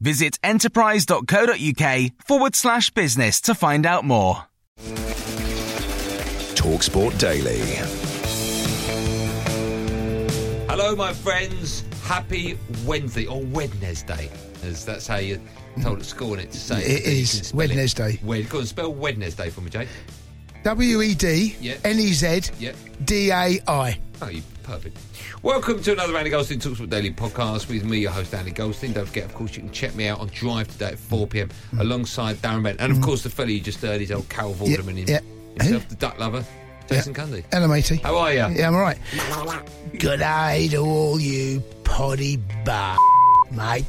Visit enterprise.co.uk forward slash business to find out more. Talksport Daily. Hello, my friends. Happy Wednesday or Wednesday, as that's how you told at school, and it to say It so you is can spell it. Wednesday. Wed- Go and spell Wednesday for me, Jay. W E D Yeah. N E Z Yeah. D A I. Oh, you perfect. Welcome to another Andy Goldstein Talksport Daily podcast with me, your host Andy Goldstein. Don't forget, of course, you can check me out on Drive today at 4 pm alongside Darren Bent, and of course the fella you just heard is old Carol Vorderman Mm. yeah. himself, the duck lover, Jason Cundy. Hello, matey. How are you? Yeah, I'm all right. Good day to all you potty bar, mate.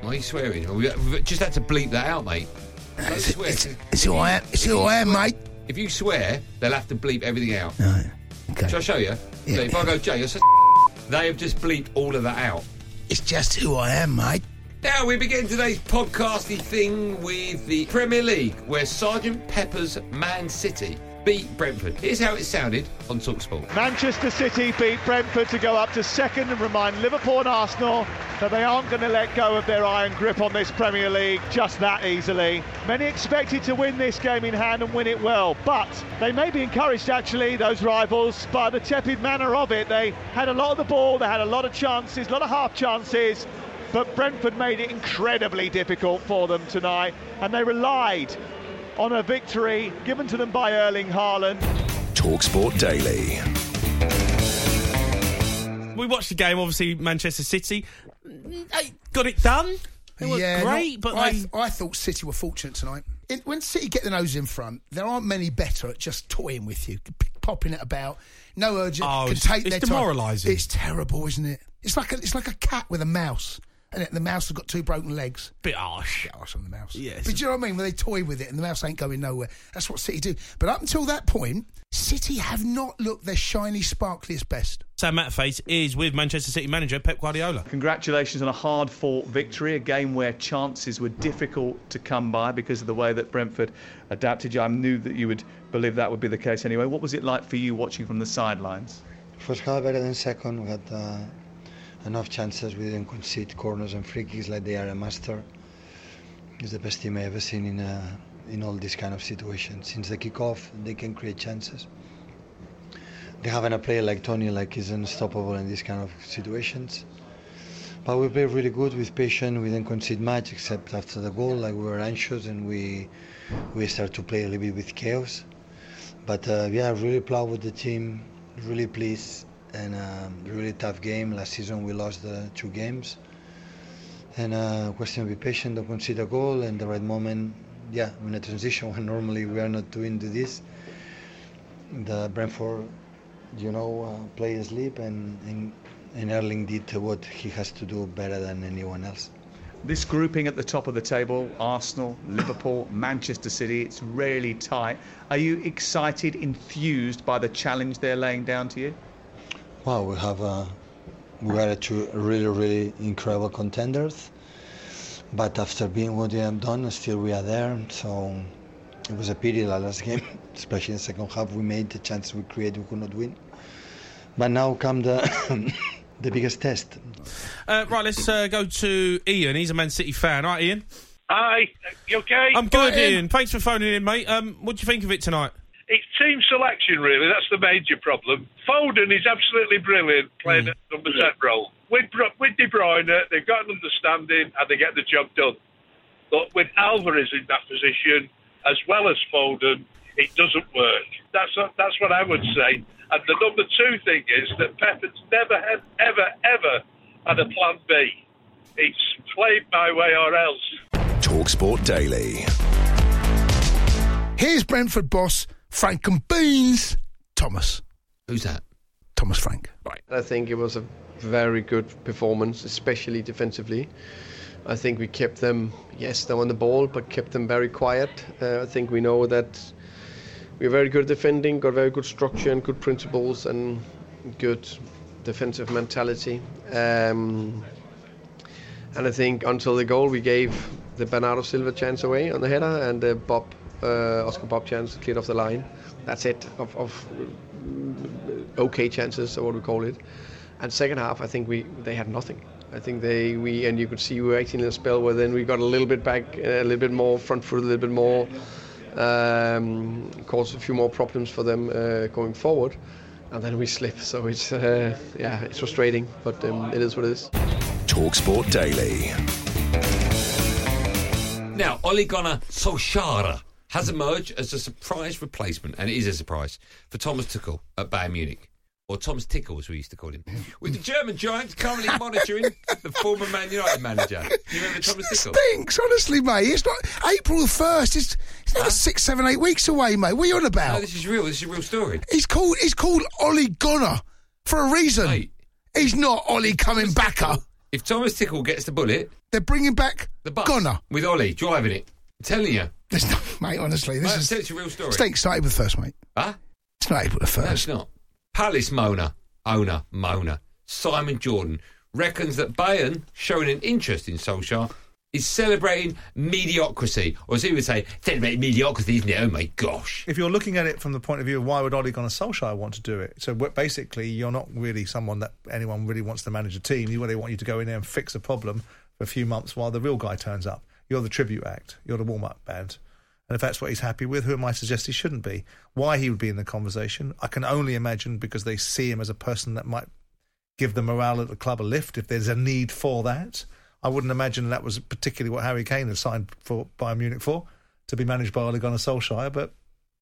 Why are you swearing? We- We've just had to bleep that out, mate. Don't It's, swear. it's, it's who I am. It's who I am, mate. If you swear, they'll have to bleep everything out. Right. Okay. Shall I show you? Yeah. So if I go, Jay, you're so they have just bleeped all of that out. It's just who I am, mate. Now we begin today's podcasty thing with the Premier League, where Sergeant Pepper's Man City beat Brentford. Here's how it sounded on Talksport. Manchester City beat Brentford to go up to second and remind Liverpool and Arsenal that they aren't going to let go of their iron grip on this Premier League just that easily. Many expected to win this game in hand and win it well, but they may be encouraged actually, those rivals, by the tepid manner of it. They had a lot of the ball, they had a lot of chances, a lot of half chances. But Brentford made it incredibly difficult for them tonight, and they relied on a victory given to them by Erling Haaland. Talksport Daily. we watched the game. Obviously, Manchester City they got it done. They were yeah, great, not- but I, they, I thought City were fortunate tonight. In, when City get the nose in front, there aren't many better at just toying with you, popping it about. No urgent. Oh, can it's- take it's their time. demoralising. It's terrible, isn't it? It's like a, it's like a cat with a mouse, and the mouse has got two broken legs. bit harsh. Get arse on the mouse. Yes. But do you know what I mean? When they toy with it and the mouse ain't going nowhere. That's what City do. But up until that point, City have not looked their shiny, sparkliest best. Sam Matterface is with Manchester City manager Pep Guardiola. Congratulations on a hard fought victory, a game where chances were difficult to come by because of the way that Brentford adapted. You. I knew that you would believe that would be the case anyway. What was it like for you watching from the sidelines? First half better than second. We had uh, enough chances. We didn't concede corners and free kicks like they are a master. It's the best team I ever seen in uh, in all these kind of situations. Since the kickoff, they can create chances. They have a player like Toney, like he's unstoppable in these kind of situations. But we played really good with patience. We didn't concede much except after the goal. Like we were anxious and we we started to play a little bit with chaos. But uh, yeah, really proud with the team. Really pleased and um, really tough game. Last season we lost the two games. And uh, question be patient, don't concede a goal, and the right moment. Yeah, in a transition when normally we are not doing this. The Brentford, you know, uh, play asleep, and, and and Erling did what he has to do better than anyone else. This grouping at the top of the table Arsenal, Liverpool, Manchester City it's really tight. Are you excited, enthused by the challenge they're laying down to you? Wow, we have uh, we are two really really incredible contenders, but after being what they have done, still we are there. So it was a pity the last game, especially in the second half. We made the chance we created, we could not win. But now come the the biggest test. Uh, right, let's uh, go to Ian. He's a Man City fan, right, Ian? Hi, you okay? I'm good, Ian. Ian. Thanks for phoning in, mate. Um, what do you think of it tonight? It's team selection, really. That's the major problem. Foden is absolutely brilliant playing hmm. at number 10 role. With, Bru- with De Bruyne, they've got an understanding and they get the job done. But with Alvarez in that position, as well as Foden, it doesn't work. That's that's what I would say. And the number two thing is that Pep has never had, ever, ever had a plan B. It's played my way or else. Talksport Daily. Here's Brentford boss Frank and Beans Thomas. Who's that? Thomas Frank. Right. I think it was a very good performance, especially defensively. I think we kept them, yes, they won the ball, but kept them very quiet. Uh, I think we know that we're very good at defending, got very good structure and good principles and good defensive mentality. Um, and I think until the goal, we gave the Bernardo Silva chance away on the header and the Bobb, uh, Oscar Bobb chance cleared off the line. That's it of, of okay chances, or what we call it. And second half, I think we they had nothing. I think they we and you could see we were acting in a spell where then we got a little bit back, a little bit more front foot, a little bit more, um, caused a few more problems for them uh, going forward, and then we slip. So it's uh, yeah, it's frustrating, but um, it is what it is. Talksport Daily. Now, Ole Gunnar Solskjaer has emerged as a surprise replacement, and it is a surprise, for Thomas Tuchel at Bayern Munich. Or Thomas Tickle, as we used to call him. With the German giant currently monitoring the former Man United manager. You remember Thomas Tickle? Stinks, honestly, mate. It's not April the first. It's, it's not six, seven, eight weeks away, mate. What are you on about? No, this is real. This is a real story. He's called he's called Ollie Gunner for a reason. Mate. He's not Ollie coming backer. If Thomas Tickle gets the bullet, They're bringing back the bus Gunner. with Ollie driving it. I'm telling you. There's no, mate, honestly, this Mate, is it's a real story. Stinks not April the first, mate. Huh? It's not April the No, it's not. Palace Mona, owner, Mona, Simon Jordan, reckons that Bayern, showing an interest in Solskjaer, is celebrating mediocrity. Or as he would say, celebrating mediocrity, isn't it? Oh my gosh. If you're looking at it from the point of view of why would Ole Gunnar Solskjaer want to do it, so basically you're not really someone that anyone really wants to manage a team. You really want you to go in there and fix a problem for a few months while the real guy turns up. You're the tribute act. You're the warm up band. And if that's what he's happy with, who am I to suggest he shouldn't be? Why he would be in the conversation, I can only imagine because they see him as a person that might give the morale at the club a lift if there's a need for that. I wouldn't imagine that was particularly what Harry Kane had signed for Bayern Munich for, to be managed by Ole Gunnar Solskjaer. But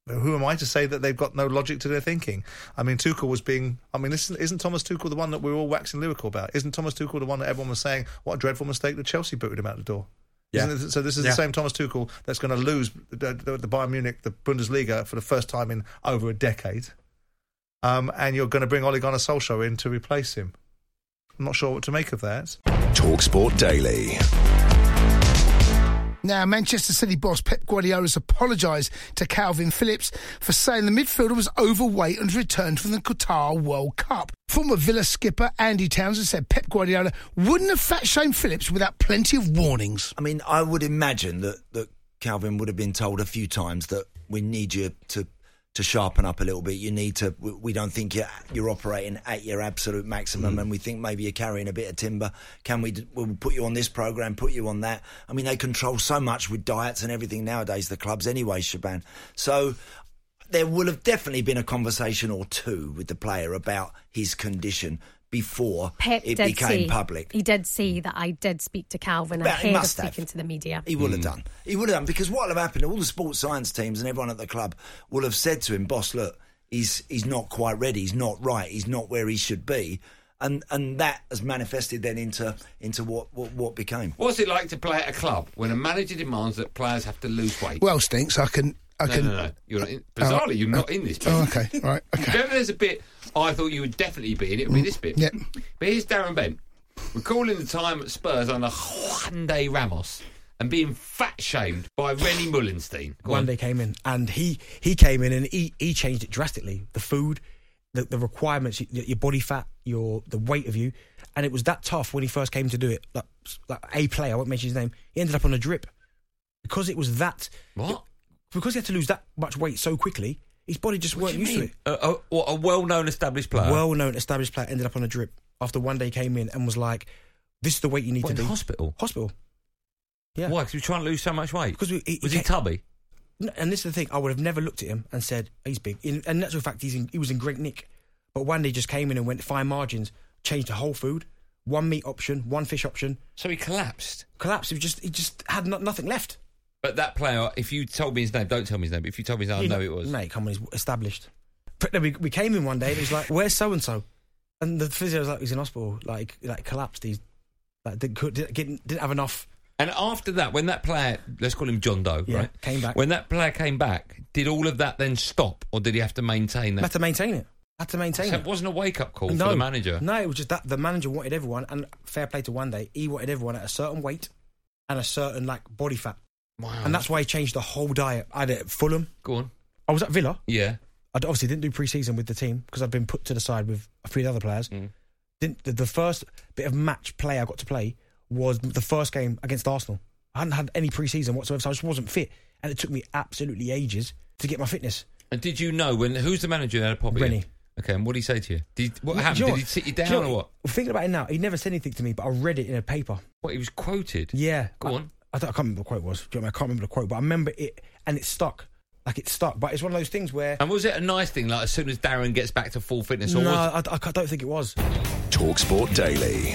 who am I to say that they've got no logic to their thinking? I mean, Tuchel was being. I mean, isn't, isn't Thomas Tuchel the one that we we're all waxing lyrical about? Isn't Thomas Tuchel the one that everyone was saying, what a dreadful mistake that Chelsea booted him out the door? Yeah. Isn't it- so this is Yeah. the same Thomas Tuchel that's going to lose the, the, the Bayern Munich, the Bundesliga, for the first time in over a decade. Um, and you're going to bring Ole Gunnar Solskjaer in to replace him. I'm not sure what to make of that. Talksport Daily. Now, Manchester City boss Pep Guardiola has apologised to Calvin Phillips for saying the midfielder was overweight and returned from the Qatar World Cup. Former Villa skipper Andy Townsend said Pep Guardiola wouldn't have fat shamed Phillips without plenty of warnings. I mean, I would imagine that, that Calvin would have been told a few times that we need you to to sharpen up a little bit. You need to. we- don't think you're you're operating at your absolute maximum, mm. and we think maybe you're carrying a bit of timber. Can we? We'll put you on this program, put you on that. I mean, they control so much with diets and everything nowadays. The clubs, anyway, Shaban. So. There will have definitely been a conversation or two with the player about his condition before Pep it became see, public. He did see that I did speak to Calvin Well, he ahead of must have. speaking to the media. He would have hmm. done. He would have done because what will have happened? All the sports science teams and everyone at the club will have said to him, "Boss, look, he's he's not quite ready. He's not right. He's not where he should be." And and that has manifested then into into what what, what became. What's it like to play at a club when a manager demands that players have to lose weight? Well, Stinks, I can. I no, can. no, no. You're not in, oh. bizarrely, you're not in this bit. Oh, okay, right, okay. If ever there's a bit I thought you would definitely be in, it would be mm. this bit. Yep. But here's Darren Bent recalling the time at Spurs under Juande Ramos and being fat shamed by René Meulensteen. Go one on. day came in and he he came in and he, he changed it drastically. The food, the, the requirements, your body fat, your the weight of you, and it was that tough when he first came to do it. Like, like a player, I won't mention his name, he ended up on a drip because it was that. What? Because he had to lose that much weight so quickly, his body just What weren't do you used mean? to it. A, a, a well-known established player. Well-known established player ended up on a drip after Juande came in and was like, "This is the weight you need What, to in be." hospital? Hospital. Yeah. Why? Because he was trying to lose so much weight. Because we, he, was he ca- tubby? And this is the thing: I would have never looked at him and said he's big. In, in actual fact, he's in, he was in great nick. But Juande just came in and went fine margins, changed the whole food, one meat option, one fish option. So he collapsed. Collapsed. He just he just had no, nothing left. But that player, if you told me his name, don't tell me his name. But if you told me his name, I know it was. Mate, come on, he's established. We, we came in one day and he's like, "Where's so and so?" And the physio was like, "He's in hospital. Like, like collapsed. He's like didn't didn't, didn't have enough." And after that, when that player, let's call him John Doe, Yeah, right? came back. When that player came back, did all of that then stop, or did he have to maintain that? Had to maintain it. Had to maintain So it. it wasn't a wake up call no, for the manager. No, it was just that the manager wanted everyone, and fair play to Juande, he wanted everyone at a certain weight and a certain like body fat. Wow. And that's why he changed the whole diet. I had it at Fulham. Go on. I was at Villa. Yeah. I obviously didn't do pre-season with the team because I'd been put to the side with a few other players. Mm. Didn't the, the first bit of match play I got to play was the first game against Arsenal. I hadn't had any pre-season whatsoever, so I just wasn't fit, and it took me absolutely ages to get my fitness. And did you know when? Who's the manager that had a pop at you? René. Okay, and what did he say to you? Did, what happened? you know Did he sit you Do down know or what? Thinking about it now, he never said anything to me, but I read it in a paper. What he was quoted? Yeah. Go I, on. I, don't, I can't remember the quote was. Do you know I, mean? I can't remember the quote, but I remember it, and it stuck. Like it stuck. But it's one of those things where. And was it a nice thing? Like as soon as Darren gets back to full fitness, or No, was, I, I don't think it was. Talksport Daily.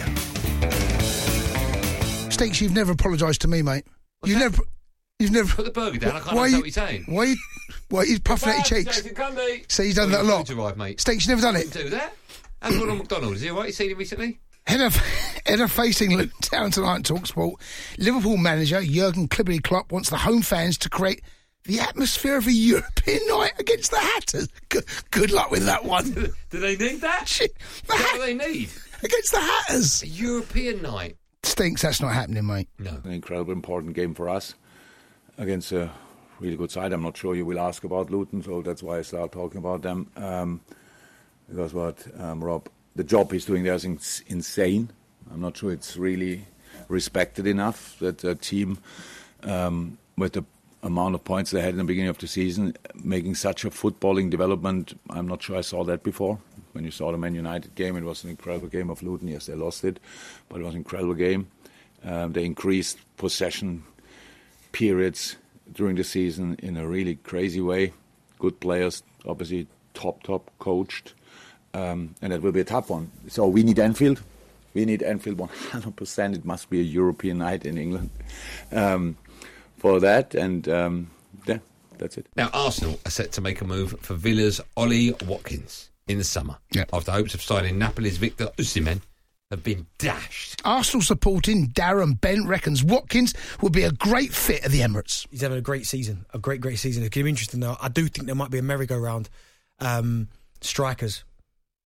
Stinks, you've never apologised to me, mate. you've never. You've never put the burger down? I can't Why understand you- what you're saying. Why you? Why you puffing at your cheeks? Jason Cundy. So you've done Oh, that a your lot. food's arrived, mate. Stinks, you've never done it. Do that. How's Ronald McDonald? Is he alright? You seen him recently? Head of, head of facing Luton Town tonight on Talksport. Liverpool manager Jurgen Klippity Klopp wants the home fans to create the atmosphere of a European night against the Hatters. Good, good luck with that one. Do they need that? Shit, Is that what they need? against the Hatters. A European night. Stinks, that's not happening, mate. No. An incredibly important game for us against a really good side. I'm not sure you will ask about Luton, so that's why I start talking about them. Um, because what um, Rob, the job he's doing there is ins- insane. I'm not sure it's really respected enough that a team um, with the amount of points they had in the beginning of the season, making such a footballing development, I'm not sure I saw that before. When you saw the Man United game, it was an incredible game of Luton. Yes, they lost it, but it was an incredible game. Um, they increased possession periods during the season in a really crazy way. Good players, obviously top, top coached, um, and it will be a tough one. So we need Anfield. We need Anfield 100%. It must be a European night in England um, for that, and um, yeah, that's it. Now, Arsenal are set to make a move for Villa's Ollie Watkins in the summer. Yeah. after hopes of signing Napoli's Victor Osimhen have been dashed. Arsenal supporting Darren Bent reckons Watkins would be a great fit at the Emirates. He's having a great season, a great, great season. It's going to be interesting though. I do think there might be a merry-go-round um, strikers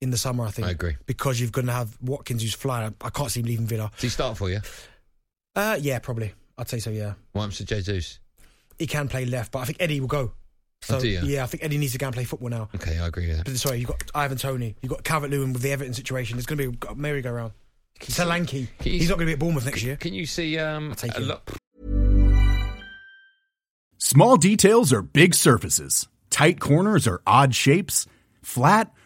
in the summer. I think. I agree. because you're going to have Watkins who's flying. I can't see him leaving Villa. Does he start for you? Uh, yeah, probably. I'd say so. Yeah, What happens to Jesus? he can play left, but I think Eddie will go. So Oh, do you? yeah, I think Eddie needs to go and play football now. Okay, I agree with that. But sorry, you've got Ivan Toney, you've got Calvert Lewin with the Everton situation. There's going to be a merry-go-round. Solanke, Can he's not going to be at Bournemouth next year. Can you see um, take a him. lot? Small details are big surfaces. Tight corners are odd shapes. Flat,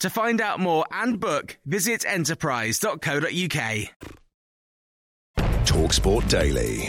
To find out more and book, visit enterprise.co.uk. Talksport Daily.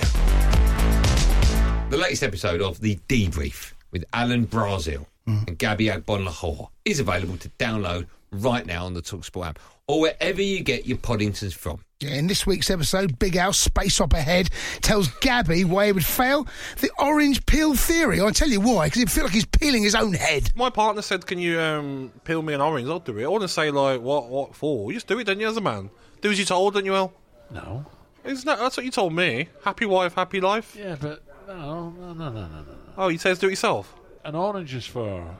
The latest episode of The Debrief with Alan Brazil hmm. and Gabby Agbonlahor is available to download right now on the TalkSport app or wherever you get your Poddingtons from. Yeah, in this week's episode, Big Al, Space Opera Head, tells Gabby why he would fail the orange peel theory. I'll tell you why, because he'd feel like he's peeling his own head. My partner said, "Can you um, peel me an orange?" I'll do it. I want to say like, "What? What for?" You just do it, don't you, as a man? Do as you're told, don't you, El? No. Isn't that that's what you told me? Happy wife, happy life. Yeah, but no, no, no, no, no, no. Oh, you says do it yourself. An orange is for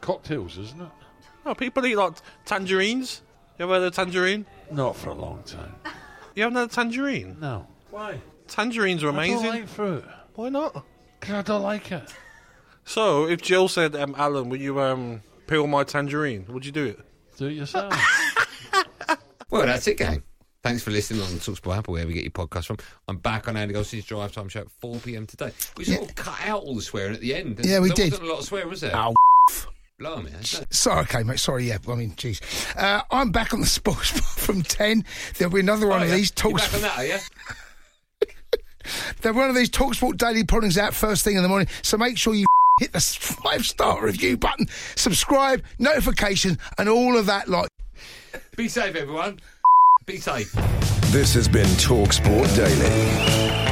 cocktails, isn't it? Oh, people eat like tangerines. You ever had a tangerine? Not for a long time. You haven't had a tangerine? No. Why? Tangerines are amazing. I don't like fruit. Why not? Because I don't like it. So, if Jill said, um, "Alan, will you um, peel my tangerine?" Would you do it? Do it yourself. Well, that's it, gang. Thanks for listening on the TalkSport app or wherever you get your podcast from. I'm back on Andy Goldstein's Drive Time Show at 4 p.m. today. We sort of cut out all the swearing at the end. Yeah, we there did. wasn't a lot of swearing, was there? Oh, Blimey, Sorry, okay, mate. Sorry, yeah. I mean, jeez. Uh, I'm back on the sports bar from 10. There'll be another one Oh, of yeah. these You talks. back on that, are you? There'll be one of these Talksport daily proddings out first thing in the morning. So make sure you hit the five star review button, subscribe, notification, and all of that lot. Be safe, everyone. Be safe. This has been TalkSport Daily.